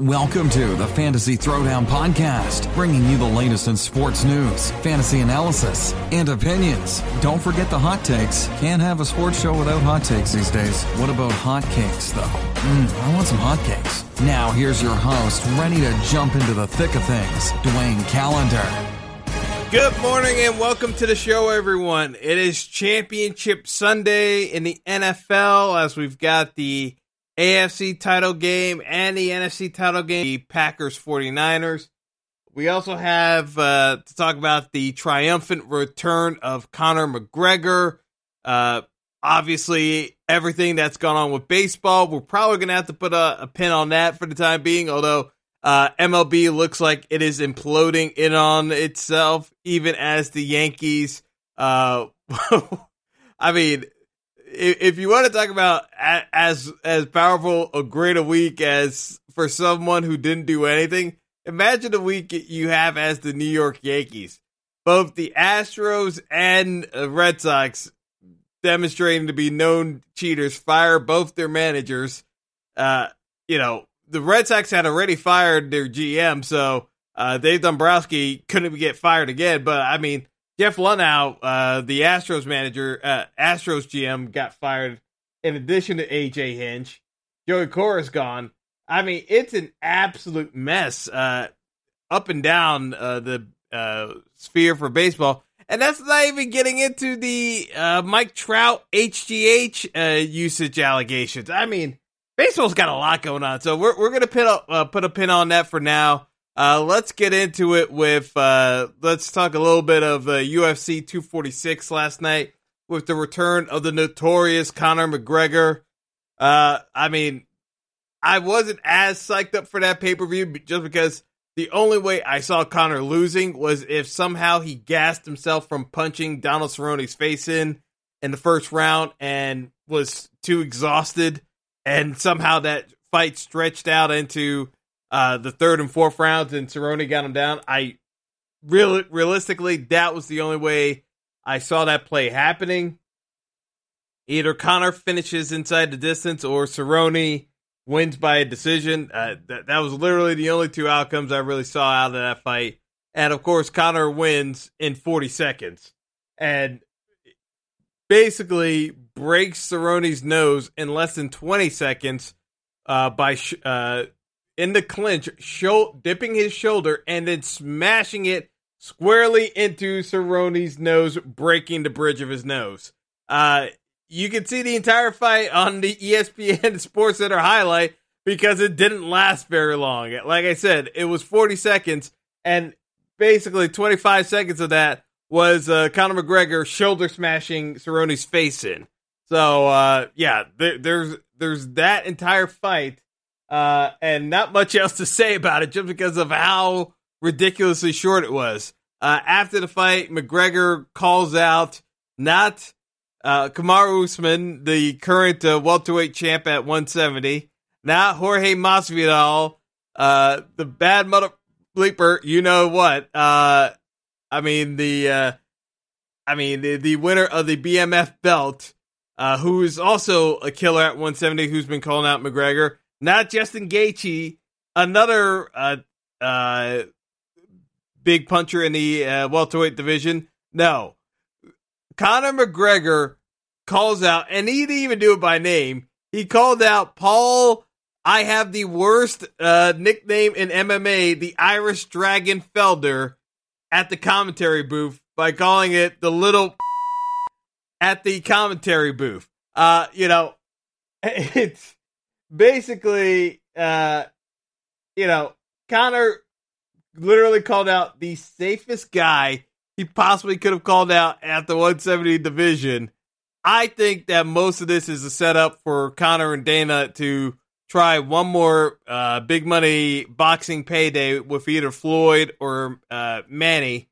Welcome to the Fantasy Throwdown Podcast, bringing you the latest in sports news, fantasy analysis, and opinions. Don't forget the hot takes. Can't have a sports show without hot takes these days. What about hot cakes, though? Mmm, I want some hot cakes. Now, here's your host, ready to jump into the thick of things, Dwayne Calendar. Good morning and welcome to the show, everyone. It is Championship Sunday in the NFL as we've got the AFC title game and the NFC title game, the Packers 49ers. We also have uh, to talk about the triumphant return of Conor McGregor. Uh, obviously, everything that's gone on with baseball, we're probably going to have to put a, a, pin on that for the time being, although uh, MLB looks like it is imploding in on itself, even as the Yankees. Uh, I mean, if you want to talk about as as powerful a great a week as for someone who didn't do anything, imagine the week you have as the New York Yankees. Both the Astros and Red Sox demonstrating to be known cheaters fire both their managers. Uh, you know, the Red Sox had already fired their GM, so uh, Dave Dombrowski couldn't get fired again. But I mean, Jeff Luhnow, uh, the Astros manager, uh, Astros GM, got fired. In addition to AJ Hinch, Joey Cora's gone. I mean, it's an absolute mess uh, up and down uh, the uh, sphere for baseball, and that's not even getting into the uh, Mike Trout HGH usage allegations. I mean, baseball's got a lot going on, so we're we're gonna put a, put a pin on that for now. Uh, let's get into it with, uh, let's talk a little bit of uh, UFC 246 last night with the return of the notorious Conor McGregor. Uh, I mean, I wasn't as psyched up for that pay per view just because the only way I saw Conor losing was if somehow he gassed himself from punching Donald Cerrone's face in in the first round and was too exhausted, and somehow that fight stretched out into uh, the third and fourth rounds, and Cerrone got him down. I really, realistically, that was the only way I saw that play happening. Either Conor finishes inside the distance, or Cerrone wins by a decision. Uh, that that was literally the only two outcomes I really saw out of that fight. And of course, Conor wins in 40 seconds, and basically breaks Cerrone's nose in less than 20 seconds uh, by sh- uh, in the clinch, show, dipping his shoulder and then smashing it squarely into Cerrone's nose, breaking the bridge of his nose. Uh, you can see the entire fight on the ESPN Sports Center highlight because it didn't last very long. Like I said, it was 40 seconds, and basically 25 seconds of that was uh, Conor McGregor shoulder smashing Cerrone's face in. So uh, yeah, there, there's there's that entire fight uh, and not much else to say about it just because of how ridiculously short it was. Uh, after the fight, McGregor calls out not uh, Kamaru Usman, the current uh, welterweight champ at 170, not Jorge Masvidal, uh, the bad mother bleeper. You know what? Uh, I mean the, uh, I mean the, the winner of the BMF belt, uh, who is also a killer at 170, who's been calling out McGregor not Justin Gaethje, another uh, uh, big puncher in the uh, welterweight division. No, Conor McGregor calls out, and he didn't even do it by name. He called out Paul. I have the worst uh, nickname in MMA, the Irish Dragon Felder, at the commentary booth by calling it the little at the commentary booth. Uh, you know, it's basically, uh, you know, Conor literally called out the safest guy he possibly could have called out at the 170 division. I think that most of this is a setup for Conor and Dana to try one more uh, big money boxing payday with either Floyd or uh, Manny.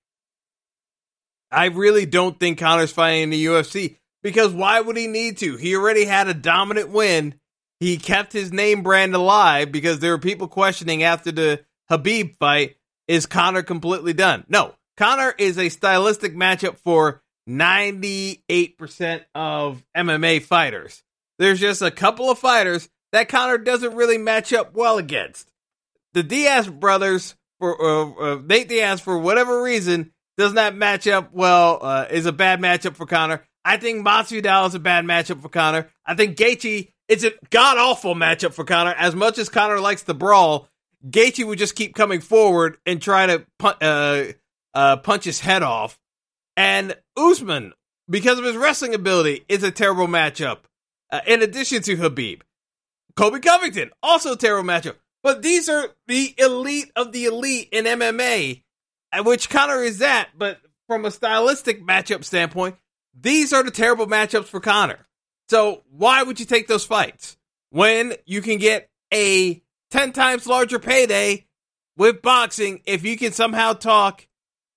I really don't think Conor's fighting in the UFC because why would he need to? He already had a dominant win he kept his name brand alive because there were people questioning after the Khabib fight is Conor completely done? No, Conor is a stylistic matchup for 98% of MMA fighters. There's just a couple of fighters that Conor doesn't really match up well against. the Diaz brothers for uh, uh, Nate Diaz for whatever reason does not match up well. Uh, is a bad matchup for Conor. I think Masvidal is a bad matchup for Conor. I think Gaethje is a god awful matchup for Conor. As much as Conor likes the brawl, Gaethje would just keep coming forward and try to uh, uh, punch his head off. And Usman, because of his wrestling ability, is a terrible matchup. Uh, in addition to Khabib, Colby Covington also terrible matchup. But these are the elite of the elite in MMA, which Conor is that. But from a stylistic matchup standpoint, these are the terrible matchups for Conor. So why would you take those fights when you can get a 10 times larger payday with boxing if you can somehow talk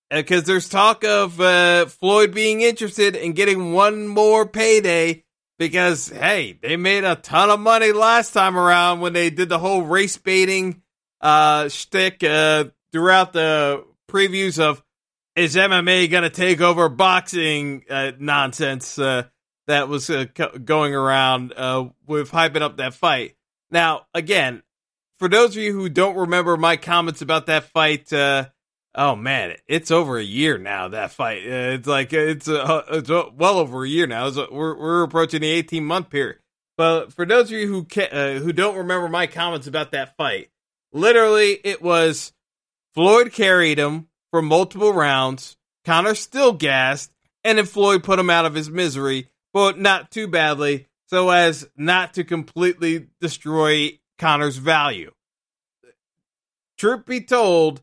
because uh, there's talk of uh, Floyd being interested in getting one more payday because hey, they made a ton of money last time around when they did the whole race baiting uh, shtick uh, throughout the previews of is MMA gonna take over boxing uh, nonsense uh, that was uh, going around uh, with hyping up that fight. Now, again, for those of you who don't remember my comments about that fight, uh, oh man, it's over a year now. That fight, uh, it's like it's, it's well over a year now. we're we're approaching the eighteen month period. But for those of you who ca- who don't remember my comments about that fight, literally it was Floyd carried him for multiple rounds. Conor still gassed, and then Floyd put him out of his misery, but not too badly, so as not to completely destroy Conor's value. Truth be told,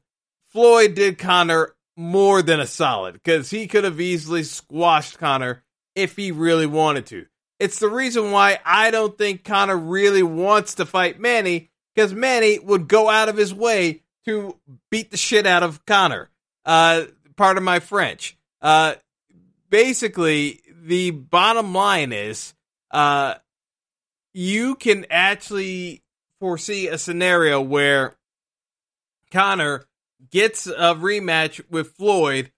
Floyd did Conor more than a solid because he could have easily squashed Conor if he really wanted to. It's the reason why I don't think Conor really wants to fight Manny because Manny would go out of his way to beat the shit out of Conor. Uh, part of my French. Uh, basically, the bottom line is uh, you can actually foresee a scenario where Conor gets a rematch with Floyd,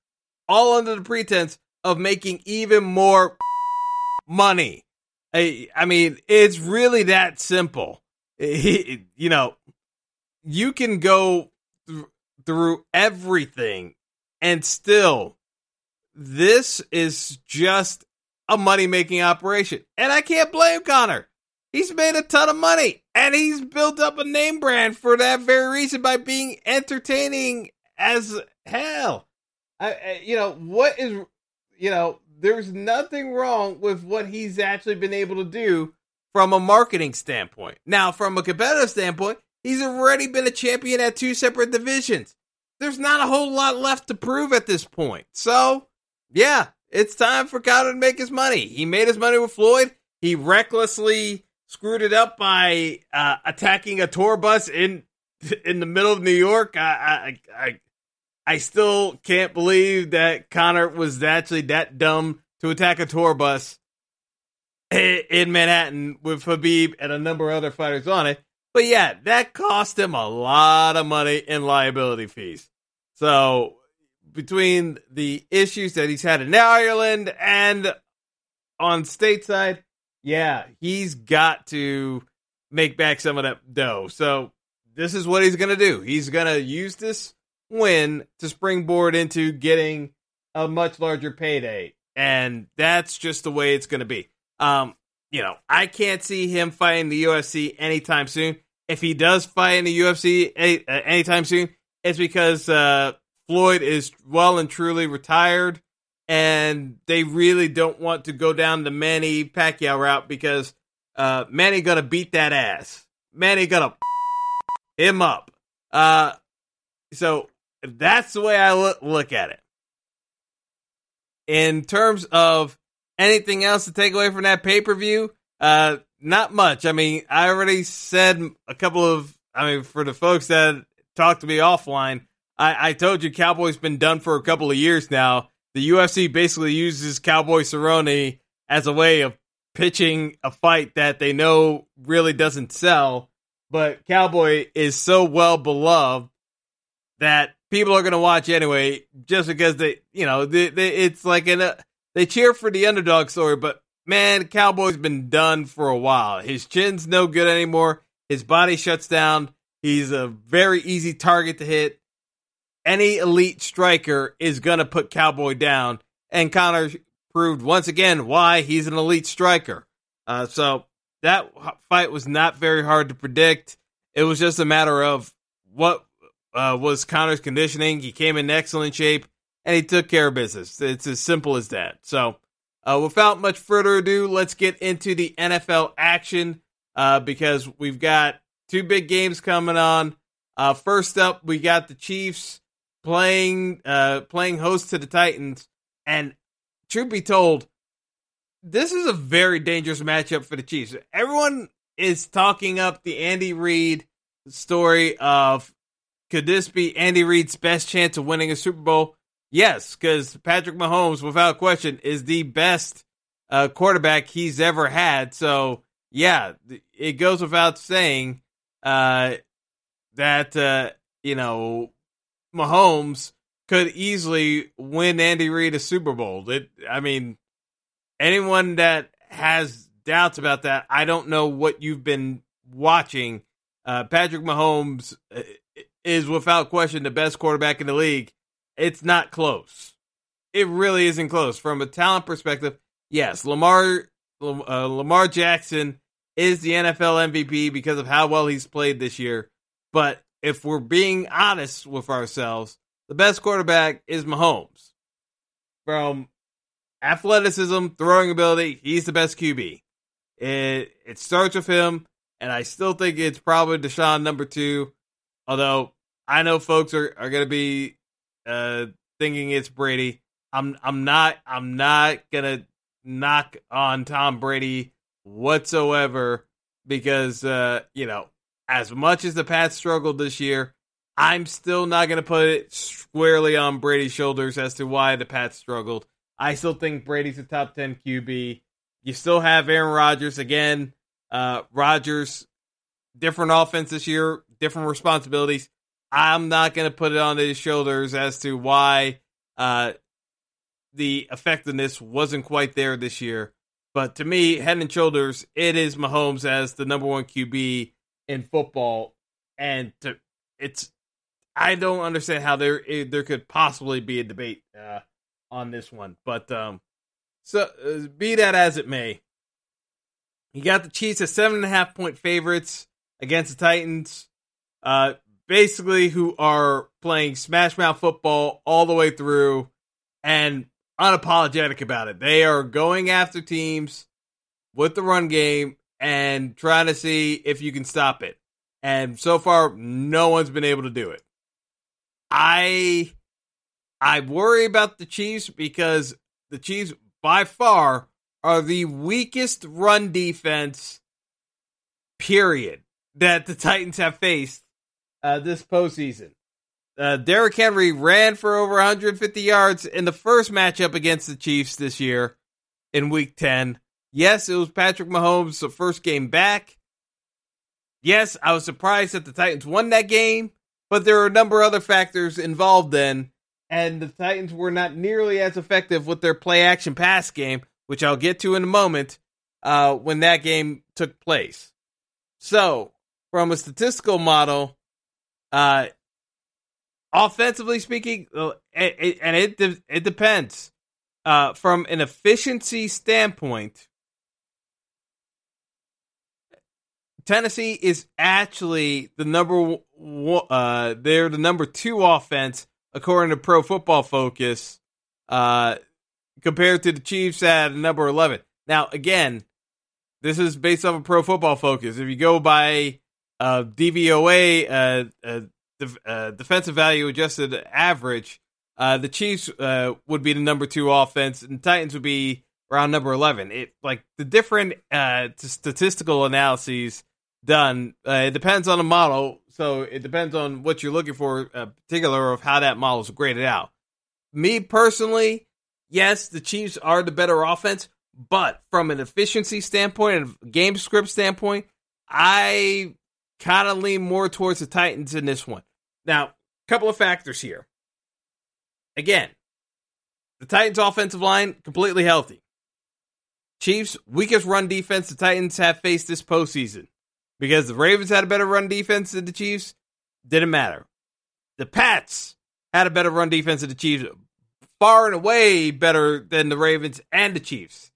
all under the pretense of making even more money. I, I mean, it's really that simple. He, you know, you can go th- through everything and still, this is just a money making operation. And I can't blame Conor. He's made a ton of money and he's built up a name brand for that very reason by being entertaining as hell. I, I, you know, what is, you know, there's nothing wrong with what he's actually been able to do from a marketing standpoint. Now, from a competitive standpoint, he's already been a champion at two separate divisions. There's not a whole lot left to prove at this point. So, yeah, it's time for Conor to make his money. He made his money with Floyd. He recklessly screwed it up by uh, attacking a tour bus in in the middle of New York. I, I I I still can't believe that Conor was actually that dumb to attack a tour bus in Manhattan with Khabib and a number of other fighters on it. But yeah, that cost him a lot of money in liability fees. So between the issues that he's had in Ireland and on stateside, yeah, he's got to make back some of that dough. So this is what he's going to do. He's going to use this win to springboard into getting a much larger payday. And that's just the way it's going to be. Um, you know, I can't see him fighting the UFC anytime soon. If he does fight in the UFC any, uh, anytime soon, it's because uh, Floyd is well and truly retired and they really don't want to go down the Manny Pacquiao route because uh, Manny gonna beat that ass. Manny gonna him up. Uh, so that's the way I look, look at it. In terms of anything else to take away from that pay per view, uh, not much. I mean, I already said a couple of. I mean, for the folks that talked to me offline, I, I told you Cowboys been done for a couple of years now the UFC basically uses Cowboy Cerrone as a way of pitching a fight that they know really doesn't sell, but Cowboy is so well beloved that people are going to watch anyway, just because they, you know, they, they, it's like an, uh, they cheer for the underdog story, but man, Cowboy's been done for a while. His chin's no good anymore. His body shuts down. He's a very easy target to hit. Any elite striker is going to put Cowboy down. And Conor proved once again why he's an elite striker. Uh, so that fight was not very hard to predict. It was just a matter of what uh, was Conor's conditioning. He came in excellent shape and he took care of business. It's as simple as that. So, uh, without much further ado, let's get into the NFL action uh, because we've got two big games coming on. Uh, first up, we got the Chiefs playing uh, playing host to the Titans, and truth be told, this is a very dangerous matchup for the Chiefs. Everyone is talking up the Andy Reid story of could this be Andy Reid's best chance of winning a Super Bowl? Yes, because Patrick Mahomes, without question, is the best uh, quarterback he's ever had. So, yeah, it goes without saying uh, that, uh, you know, Mahomes could easily win Andy Reid a Super Bowl. It, I mean, anyone that has doubts about that, I don't know what you've been watching. Uh, Patrick Mahomes uh, is without question the best quarterback in the league. It's not close. It really isn't close. From a talent perspective, yes, Lamar uh, Lamar Jackson is the NFL MVP because of how well he's played this year. But if we're being honest with ourselves, the best quarterback is Mahomes. From athleticism, throwing ability, he's the best QB. It it starts with him, and I still think it's probably Deshaun number two. Although I know folks are, are gonna be uh, thinking it's Brady. I'm I'm not I'm not gonna knock on Tom Brady whatsoever because uh, you know as much as the Pats struggled this year, I'm still not going to put it squarely on Brady's shoulders as to why the Pats struggled. I still think Brady's a top 10 QB. You still have Aaron Rodgers. Again, uh, Rodgers, different offense this year, different responsibilities. I'm not going to put it on his shoulders as to why uh, the effectiveness wasn't quite there this year. But to me, head and shoulders, it is Mahomes as the number one QB in football, and to, it's I don't understand how there eh, there could possibly be a debate uh, on this one. But um, so uh, be that as it may, you got the Chiefs as seven and a half point favorites against the Titans. Uh, basically, who are playing smash mouth football all the way through and unapologetic about it. They are going after teams with the run game and trying to see if you can stop it. And so far, no one's been able to do it. I I worry about the Chiefs because the Chiefs by far are the weakest run defense period that the Titans have faced uh, this postseason. Uh, Derrick Henry ran for over 150 yards in the first matchup against the Chiefs this year in Week 10. Yes, it was Patrick Mahomes' first game back. Yes, I was surprised that the Titans won that game, but there are a number of other factors involved then, and the Titans were not nearly as effective with their play action pass game, which I'll get to in a moment, uh, when that game took place. So, from a statistical model, uh, offensively speaking, uh, it, it, and it it depends. Uh, from an efficiency standpoint, Tennessee is actually the number one, uh, they're the number two offense according to Pro Football Focus, uh, compared to the Chiefs at number eleven. Now, again, this is based off of Pro Football Focus. If you go by uh, DVOA, uh, uh, uh, defensive value adjusted average, uh, the Chiefs uh, would be the number two offense, and Titans would be around number eleven. It like the different uh, statistical analyses done. Uh, it depends on the model, so it depends on what you're looking for, uh, particular of how that model is graded out. Me personally, yes, the Chiefs are the better offense, but from an efficiency standpoint and game script standpoint, I kind of lean more towards the Titans in this one. Now, a couple of factors here. Again, the Titans' offensive line completely healthy. Chiefs' weakest run defense the Titans have faced this postseason. Because the Ravens had a better run defense than the Chiefs. Didn't matter. The Pats had a better run defense than the Chiefs, far and away better than the Ravens and the Chiefs.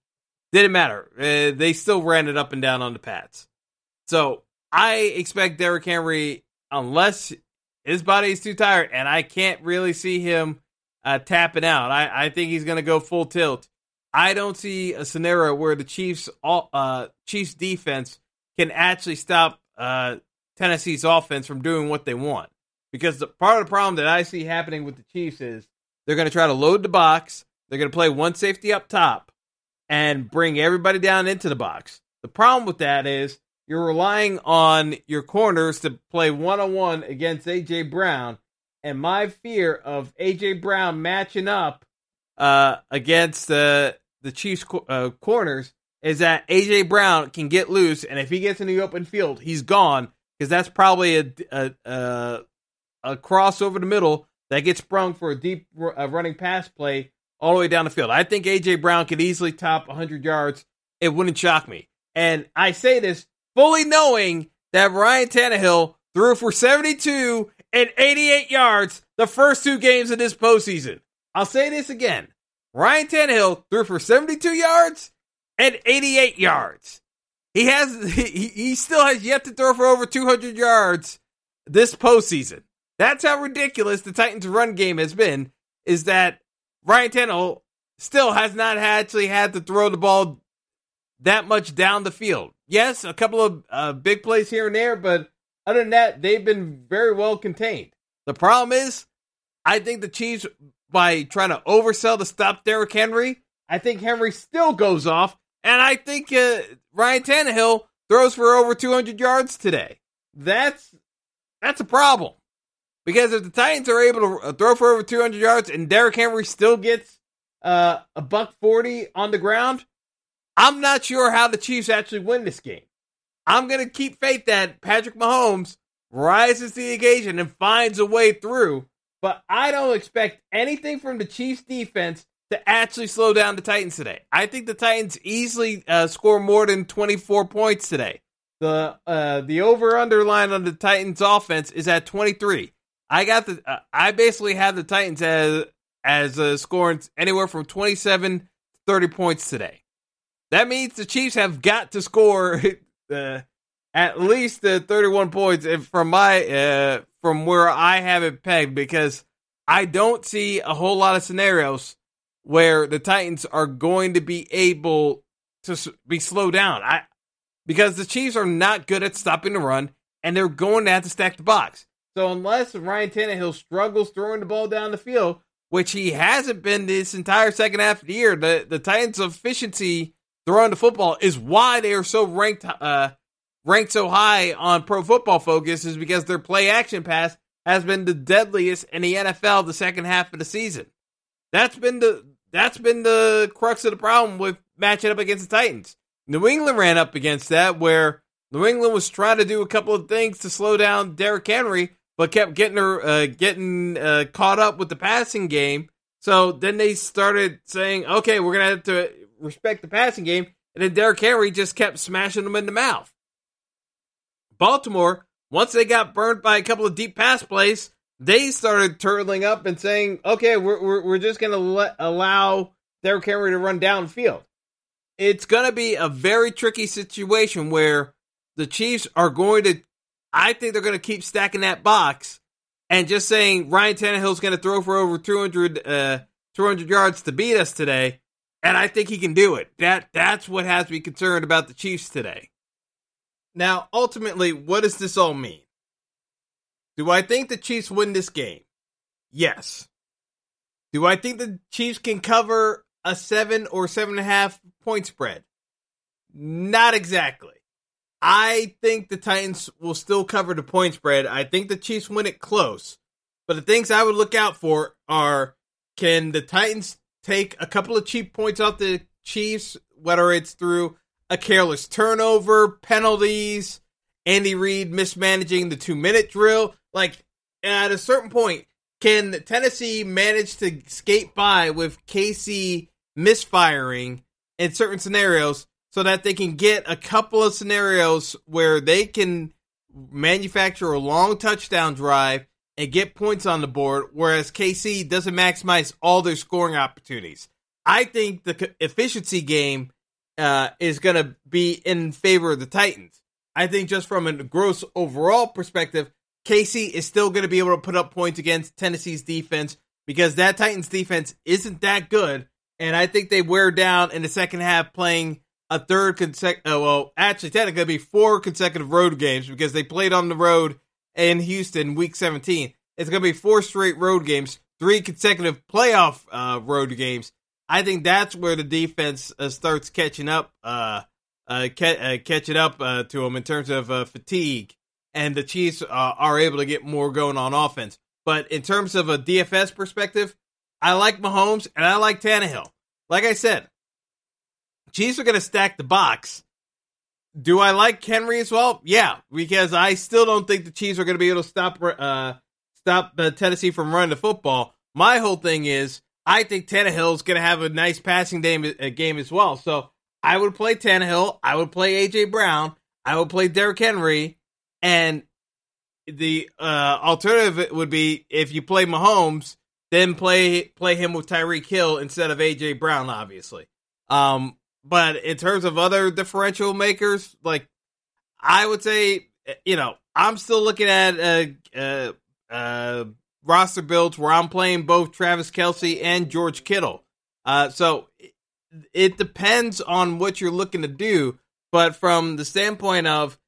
Didn't matter. Uh, they still ran it up and down on the Pats. So I expect Derrick Henry, unless his body is too tired, and I can't really see him uh, tapping out. I, I think he's going to go full tilt. I don't see a scenario where the Chiefs all, uh, Chiefs defense can actually stop uh, Tennessee's offense from doing what they want. Because the part of the problem that I see happening with the Chiefs is they're going to try to load the box. They're going to play one safety up top and bring everybody down into the box. The problem with that is you're relying on your corners to play one on one against AJ Brown, and my fear of AJ Brown matching up uh, against the the Chiefs uh, corners is that AJ Brown can get loose, and if he gets in the open field, he's gone because that's probably a, a a, a cross over the middle that gets sprung for a deep uh, running pass play all the way down the field. I think AJ Brown could easily top 100 yards. It wouldn't shock me. And I say this fully knowing that Ryan Tannehill threw for 72 and 88 yards the first two games of this postseason. I'll say this again. Ryan Tannehill threw for 72 yards and 88 yards. He has he, he still has yet to throw for over 200 yards this postseason. That's how ridiculous the Titans' run game has been. Is that Ryan Tannehill still has not actually had to throw the ball that much down the field. Yes, a couple of uh, big plays here and there, but other than that, they've been very well contained. The problem is, I think the Chiefs, by trying to oversell to stop Derrick Henry, I think Henry still goes off, and I think uh, Ryan Tannehill throws for over 200 yards today. That's that's a problem. Because if the Titans are able to uh, throw for over 200 yards and Derrick Henry still gets uh, a buck 40 on the ground, I'm not sure how the Chiefs actually win this game. I'm going to keep faith that Patrick Mahomes rises to the occasion and finds a way through, but I don't expect anything from the Chiefs defense to actually slow down the Titans today. I think the Titans easily uh, score more than 24 points today. The uh, the over under line on the Titans offense is at 23. I got the uh, I basically have the Titans as as scoring anywhere from 27 to 30 points today. That means the Chiefs have got to score uh, at least uh, 31 points from my uh, from where I have it pegged because I don't see a whole lot of scenarios where the Titans are going to be able to be slowed down. I because the Chiefs are not good at stopping the run and they're going to have to stack the box. So unless Ryan Tannehill struggles throwing the ball down the field, which he hasn't been this entire second half of the year, the, the Titans' efficiency throwing the football is why they are so ranked uh, ranked so high on Pro Football Focus is because their play action pass has been the deadliest in the NFL the second half of the season. That's been the that's been the crux of the problem with matching up against the Titans. New England ran up against that where New England was trying to do a couple of things to slow down Derrick Henry, but kept getting her uh, getting uh, caught up with the passing game. So then they started saying, "Okay, we're gonna have to respect the passing game," and then Derrick Henry just kept smashing them in the mouth. Baltimore, once they got burned by a couple of deep pass plays, they started turtling up and saying, "Okay, we're we're, we're just gonna let allow Derrick Henry to run downfield." It's gonna be a very tricky situation where the Chiefs are going to I think they're going to keep stacking that box and just saying Ryan Tannehill's going to throw for over 200, uh, 200 yards to beat us today. And I think he can do it. That That's what has me concerned about the Chiefs today. Now, ultimately, what does this all mean? Do I think the Chiefs win this game? Yes. Do I think the Chiefs can cover a seven or seven and a half point spread? Not exactly. I think the Titans will still cover the point spread. I think the Chiefs win it close. But the things I would look out for are can the Titans take a couple of cheap points off the Chiefs, whether it's through a careless turnover, penalties, Andy Reid mismanaging the two minute drill? Like, at a certain point, can Tennessee manage to skate by with KC misfiring in certain scenarios so that they can get a couple of scenarios where they can manufacture a long touchdown drive and get points on the board, whereas KC doesn't maximize all their scoring opportunities. I think the efficiency game uh, is going to be in favor of the Titans. I think just from a gross overall perspective, KC is still going to be able to put up points against Tennessee's defense because that Titans defense isn't that good, and I think they wear down in the second half playing a third consecutive. Uh, well, actually, technically, be four consecutive road games because they played on the road in Houston week 17. It's going to be four straight road games, three consecutive playoff uh, road games. I think that's where the defense uh, starts catching up, uh, uh, ca- uh, catching up to them in terms of fatigue, and the Chiefs are able to get more going on offense. But in terms of a DFS perspective, I like Mahomes and I like Tannehill. Like I said, Chiefs are going to stack the box. Do I like Henry as well? Yeah, because I still don't think the Chiefs are going to be able to stop uh, stop uh, Tennessee from running the football. My whole thing is I think Tannehill is going to have a nice passing game, uh, game as well. So I would play Tannehill. I would play AJ Brown. I would play Derrick Henry, and the uh, alternative would be if you play Mahomes, then play play him with Tyreek Hill instead of AJ Brown, obviously. Um, but in terms of other differential makers, like I would say, you know, I'm still looking at uh, uh, uh, roster builds where I'm playing both Travis Kelce and George Kittle. Uh, so it depends on what you're looking to do. But from the standpoint of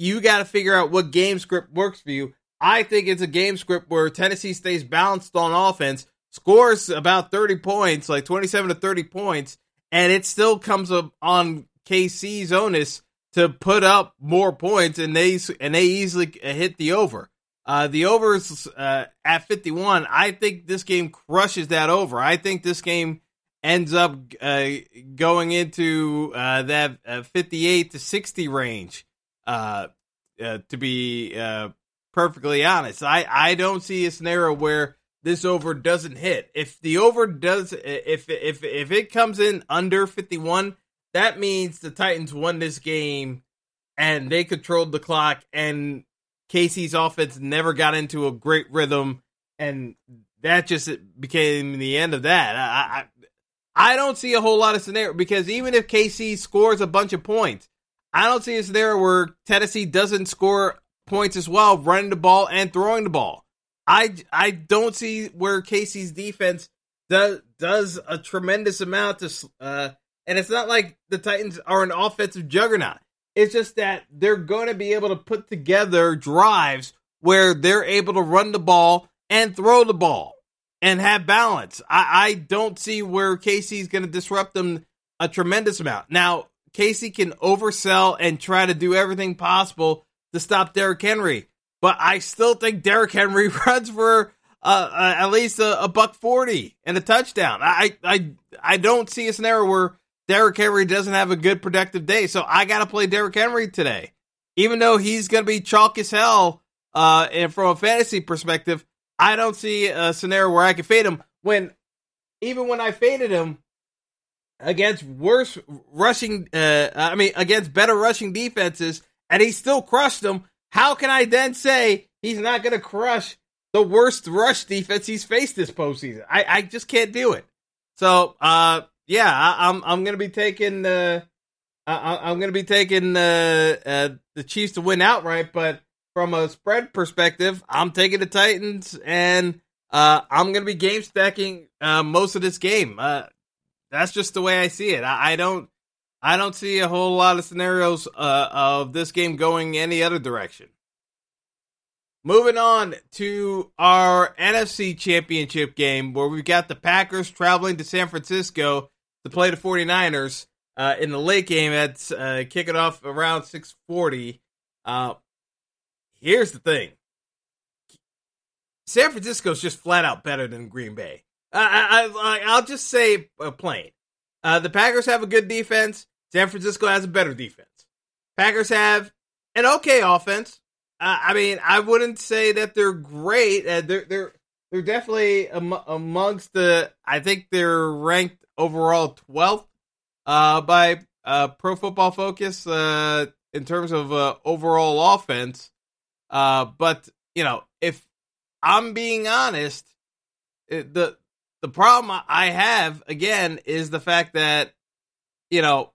you got to figure out what game script works for you. I think it's a game script where Tennessee stays balanced on offense, scores about 30 points, like 27 to 30 points, and it still comes up on KC's onus to put up more points, and they and they easily hit the over. Uh, the over is uh, at 51. I think this game crushes that over. I think this game ends up uh, going into uh, that uh, 58 to 60 range. Uh, to be uh, perfectly honest, I I don't see a scenario where this over doesn't hit. If the over does, if if if it comes in under 51, that means the Titans won this game and they controlled the clock and KC's offense never got into a great rhythm and that just became the end of that. I, I I don't see a whole lot of scenario because even if KC scores a bunch of points, I don't see a there where Tennessee doesn't score points as well, running the ball and throwing the ball. I I don't see where KC's defense does does a tremendous amount to uh and it's not like the Titans are an offensive juggernaut. It's just that they're going to be able to put together drives where they're able to run the ball and throw the ball and have balance. I, I don't see where KC's going to disrupt them a tremendous amount. Now, KC can oversell and try to do everything possible to stop Derrick Henry but I still think Derrick Henry runs for uh, uh, at least a, a, buck forty and a touchdown. I I I don't see a scenario where Derrick Henry doesn't have a good productive day, so I got to play Derrick Henry today, even though he's going to be chalk as hell. Uh, and from a fantasy perspective, I don't see a scenario where I can fade him. When even when I faded him against worse rushing, uh, I mean against better rushing defenses, and he still crushed them how can I then say he's not going to crush the worst rush defense he's faced this postseason? I, I just can't do it. So, uh, yeah, I, am I'm, I'm going to be taking the I, am going to be taking the uh, the Chiefs to win outright, but from a spread perspective, I'm taking the Titans, and uh, I'm going to be game stacking uh, most of this game. That's just the way I see it. I, I don't I don't see a whole lot of scenarios uh, of this game going any other direction. Moving on to our NFC Championship game, where we've got the Packers traveling to San Francisco to play the 49ers uh, in the late game. That's uh, kicking off around 640. Uh, here's the thing. San Francisco's just flat out better than Green Bay. I, I, will just say uh, plain. Uh, the Packers have a good defense. San Francisco has a better defense. Packers have an okay offense. Uh, I mean, I wouldn't say that they're great. Uh, they're they're they're definitely am- amongst the. I think they're ranked overall twelfth uh, by uh, Pro Football Focus uh, in terms of uh, overall offense. Uh, but you know, if I'm being honest, it, the the problem I have again is the fact that you know,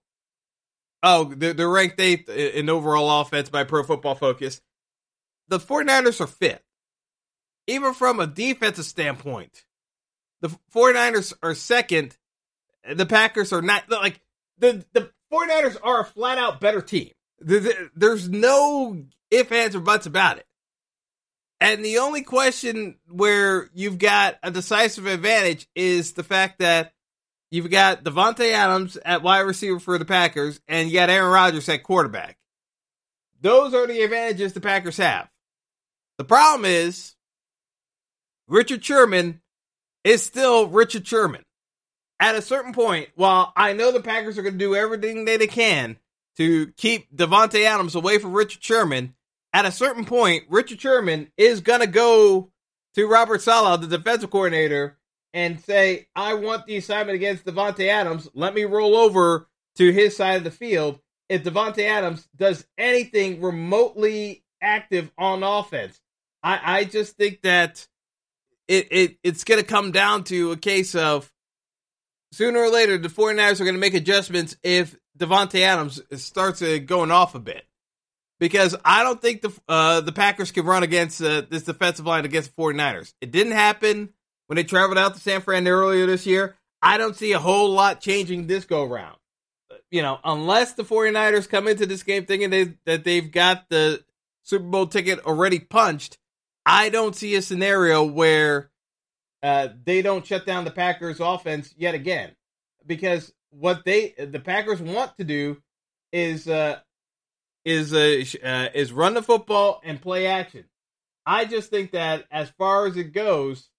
oh, they're, they're ranked eighth in overall offense by Pro Football Focus. The 49ers are fifth. Even from a defensive standpoint, the 49ers are second. The Packers are not like the the 49ers are a flat out better team. There's no if, ands, or buts about it. And the only question where you've got a decisive advantage is the fact that you've got Davante Adams at wide receiver for the Packers, and you got Aaron Rodgers at quarterback. Those are the advantages the Packers have. The problem is Richard Sherman is still Richard Sherman. At a certain point, while I know the Packers are going to do everything they can to keep Davante Adams away from Richard Sherman, at a certain point, Richard Sherman is going to go to Robert Saleh, the defensive coordinator, and say, I want the assignment against Davante Adams. Let me roll over to his side of the field. If Davante Adams does anything remotely active on offense, I, I just think that it, it it's going to come down to a case of sooner or later the 49ers are going to make adjustments if Davante Adams starts going off a bit. Because I don't think the uh, the Packers can run against uh, this defensive line against the 49ers. It didn't happen when they traveled out to San Fran earlier this year. I don't see a whole lot changing this go round. You know, unless the 49ers come into this game thinking they, that they've got the Super Bowl ticket already punched, I don't see a scenario where uh, they don't shut down the Packers offense yet again. Because what they the Packers want to do is uh, is uh, uh, is run the football and play action. I just think that as far as it goes,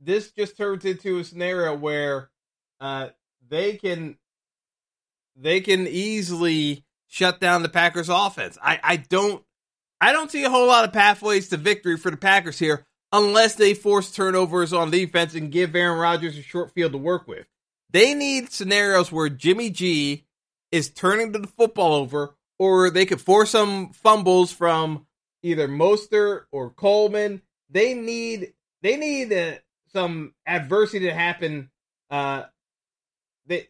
this just turns into a scenario where uh, they can they can easily shut down the Packers offense. I, I don't I don't see a whole lot of pathways to victory for the Packers here unless they force turnovers on defense and give Aaron Rodgers a short field to work with. They need scenarios where Jimmy G is turning the football over, or they could force some fumbles from either Mostert or Coleman. They need they need uh, some adversity to happen. Uh, they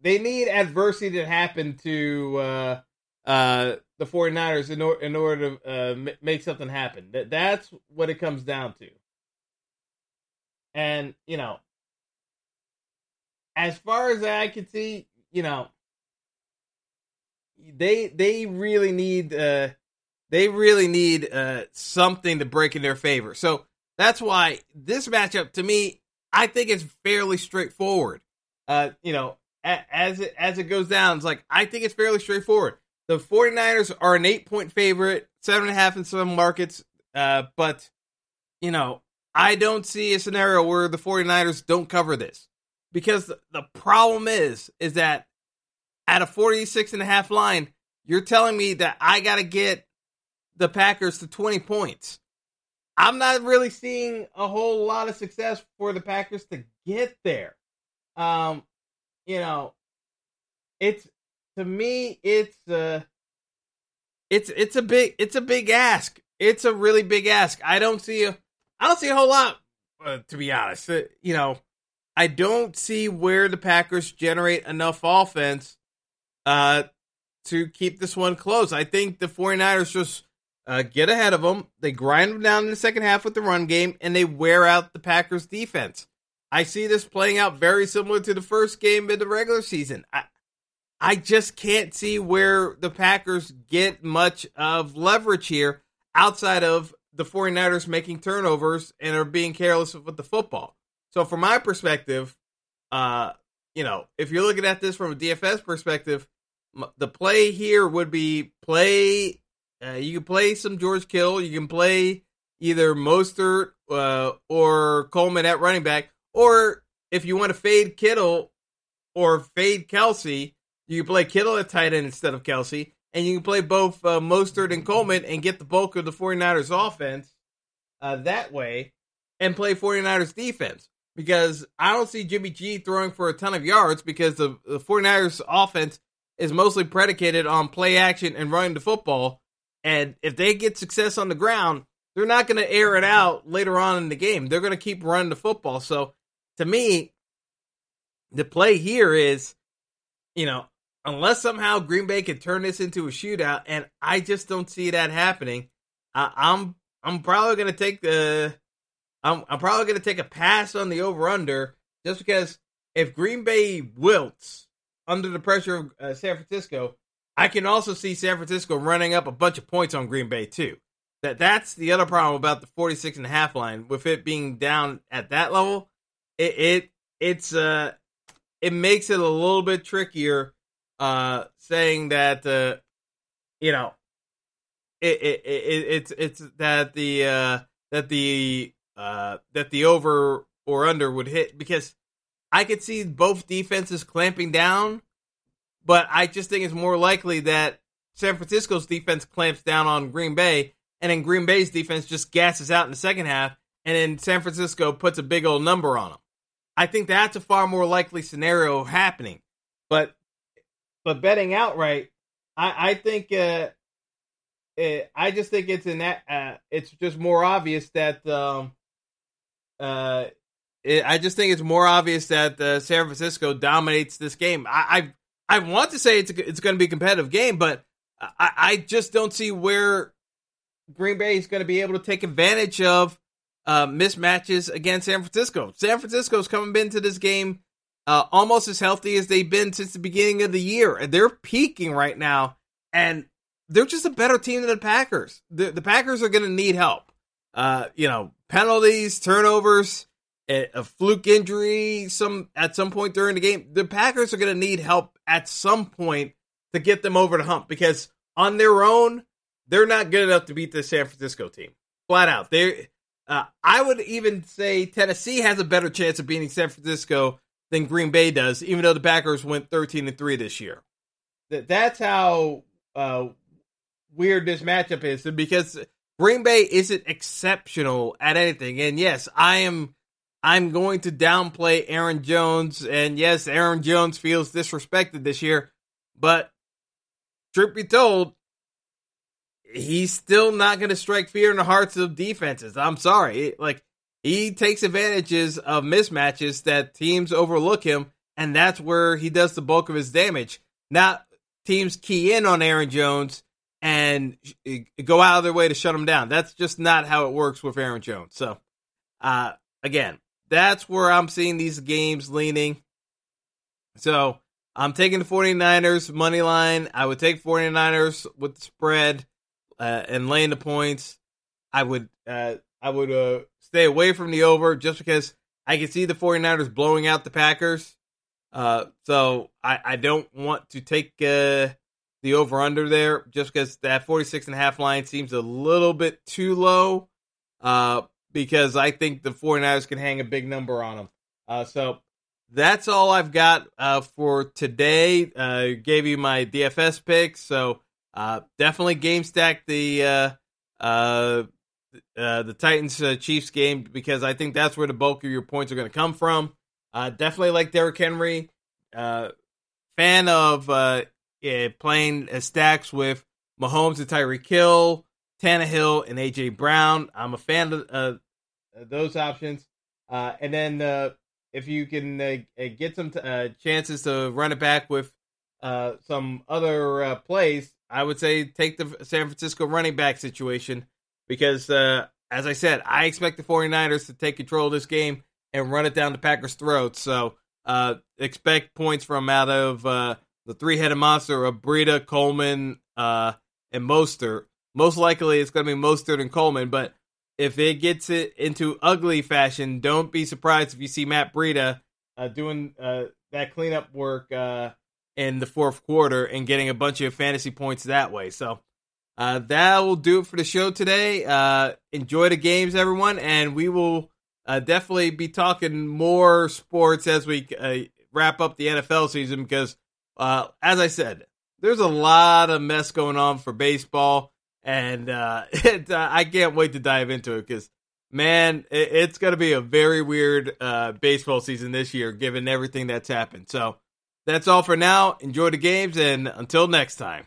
they need adversity to happen to uh, uh, the 49ers in, or, in order to uh, make something happen. That that's what it comes down to. And you know, as far as I can see, you know, they they really need uh they really need uh something to break in their favor. So that's why this matchup to me, I think it's fairly straightforward. Uh, you know, as it as it goes down, it's like I think it's fairly straightforward. The 49ers are an eight point favorite, seven and a half in some markets. Uh, but, you know, I don't see a scenario where the 49ers don't cover this. Because the, the problem is, is that at a 46 and a half line, you're telling me that I got to get the Packers to 20 points. I'm not really seeing a whole lot of success for the Packers to get there. Um, you know, it's to me, it's uh it's it's a big it's a big ask. It's a really big ask. I don't see a I don't see a whole lot uh, to be honest. Uh, you know, I don't see where the Packers generate enough offense uh to keep this one close. I think the 49ers just uh, get ahead of them. They grind them down in the second half with the run game, and they wear out the Packers' defense. I see this playing out very similar to the first game in the regular season. I, I just can't see where the Packers get much of leverage here outside of the 49ers making turnovers and are being careless with the football. So from my perspective, uh, you know, if you're looking at this from a DFS perspective, the play here would be play. Uh, you can play some George Kittle. You can play either Mostert uh, or Coleman at running back, or if you want to fade Kittle or fade Kelce, you can play Kittle at tight end instead of Kelce, and you can play both uh, Mostert and Coleman and get the bulk of the 49ers offense uh, that way and play 49ers defense. because I don't see Jimmy G throwing for a ton of yards because the, the 49ers offense is mostly predicated on play action and running the football. And if they get success on the ground, they're not going to air it out later on in the game. They're going to keep running the football. So to me, the play here is, you know, unless somehow Green Bay can turn this into a shootout, and I just don't see that happening. I'm I'm probably going to take the I'm I'm probably going to take a pass on the over under just because if Green Bay wilts under the pressure of uh, San Francisco, I can also see San Francisco running up a bunch of points on Green Bay too. That that's the other problem about the 46 and a half line with it being down at that level. It, it it's uh it makes it a little bit trickier uh saying that uh you know it, it, it it's it's that the uh that the uh, that the over or under would hit because I could see both defenses clamping down, but I just think it's more likely that San Francisco's defense clamps down on Green Bay, and then Green Bay's defense just gasses out in the second half, and then San Francisco puts a big old number on them. I think that's a far more likely scenario happening. But but betting outright, I, I think uh, it, I just think it's in that uh, it's just more obvious that um, uh, it, I just think it's more obvious that uh, San Francisco dominates this game. I I, I want to say it's a, it's going to be a competitive game, but I, I just don't see where Green Bay is going to be able to take advantage of uh, mismatches against San Francisco. San Francisco's coming into this game uh, almost as healthy as they've been since the beginning of the year, and they're peaking right now. And they're just a better team than the Packers. The, the Packers are going to need help. Uh, you know, penalties, turnovers, a, fluke injury some at some point during the game. The Packers are going to need help at some point to get them over the hump because on their own, they're not good enough to beat the San Francisco team. Flat out. They uh, I would even say Tennessee has a better chance of beating San Francisco than Green Bay does, even though the Packers went 13 and 3 this year. That that's how uh, weird this matchup is because Green Bay isn't exceptional at anything. And yes, I am I'm going to downplay Aaron Jones. And yes, Aaron Jones feels disrespected this year. But truth be told, he's still not going to strike fear in the hearts of defenses. I'm sorry. Like, he takes advantages of mismatches that teams overlook him, and that's where he does the bulk of his damage. Now, teams key in on Aaron Jones and go out of their way to shut him down. That's just not how it works with Aaron Jones. So, uh, again, that's where I'm seeing these games leaning. So, I'm taking the 49ers money line. I would take 49ers with the spread uh, and laying the points. I would uh, I would uh, stay away from the over just because I can see the 49ers blowing out the Packers. Uh, so I, I don't want to take uh, the over under there just because that 46 and a half line seems a little bit too low uh, because I think the 49ers can hang a big number on them. Uh, so that's all I've got uh, for today. Uh, gave you my DFS picks, so uh, definitely game stack the uh, uh, uh, the Titans Chiefs game because I think that's where the bulk of your points are going to come from. Definitely like Derrick Henry. Fan of yeah, playing stacks with Mahomes and Tyreek Hill, Tannehill, and AJ Brown. I'm a fan of uh, those options. Uh, and then uh, if you can uh, uh get some t- uh, chances to run it back with some other plays, I would say take the San Francisco running back situation because, as I said, I expect the 49ers to take control of this game and run it down the Packers' throats. So expect points from out of the three headed monster of Breida, Coleman, and Mostert. Most likely it's going to be Mostert and Coleman, but if it gets it into ugly fashion, don't be surprised if you see Matt Breida uh, doing uh, that cleanup work uh, in the fourth quarter and getting a bunch of fantasy points that way. So uh, that will do it for the show today. Uh, enjoy the games, everyone, and we will uh, definitely be talking more sports as we wrap up the NFL season because as I said, there's a lot of mess going on for baseball, and uh, it, uh, I can't wait to dive into it because man, it's going to be a very weird uh, baseball season this year, given everything that's happened. So that's all for now. Enjoy the games, and until next time.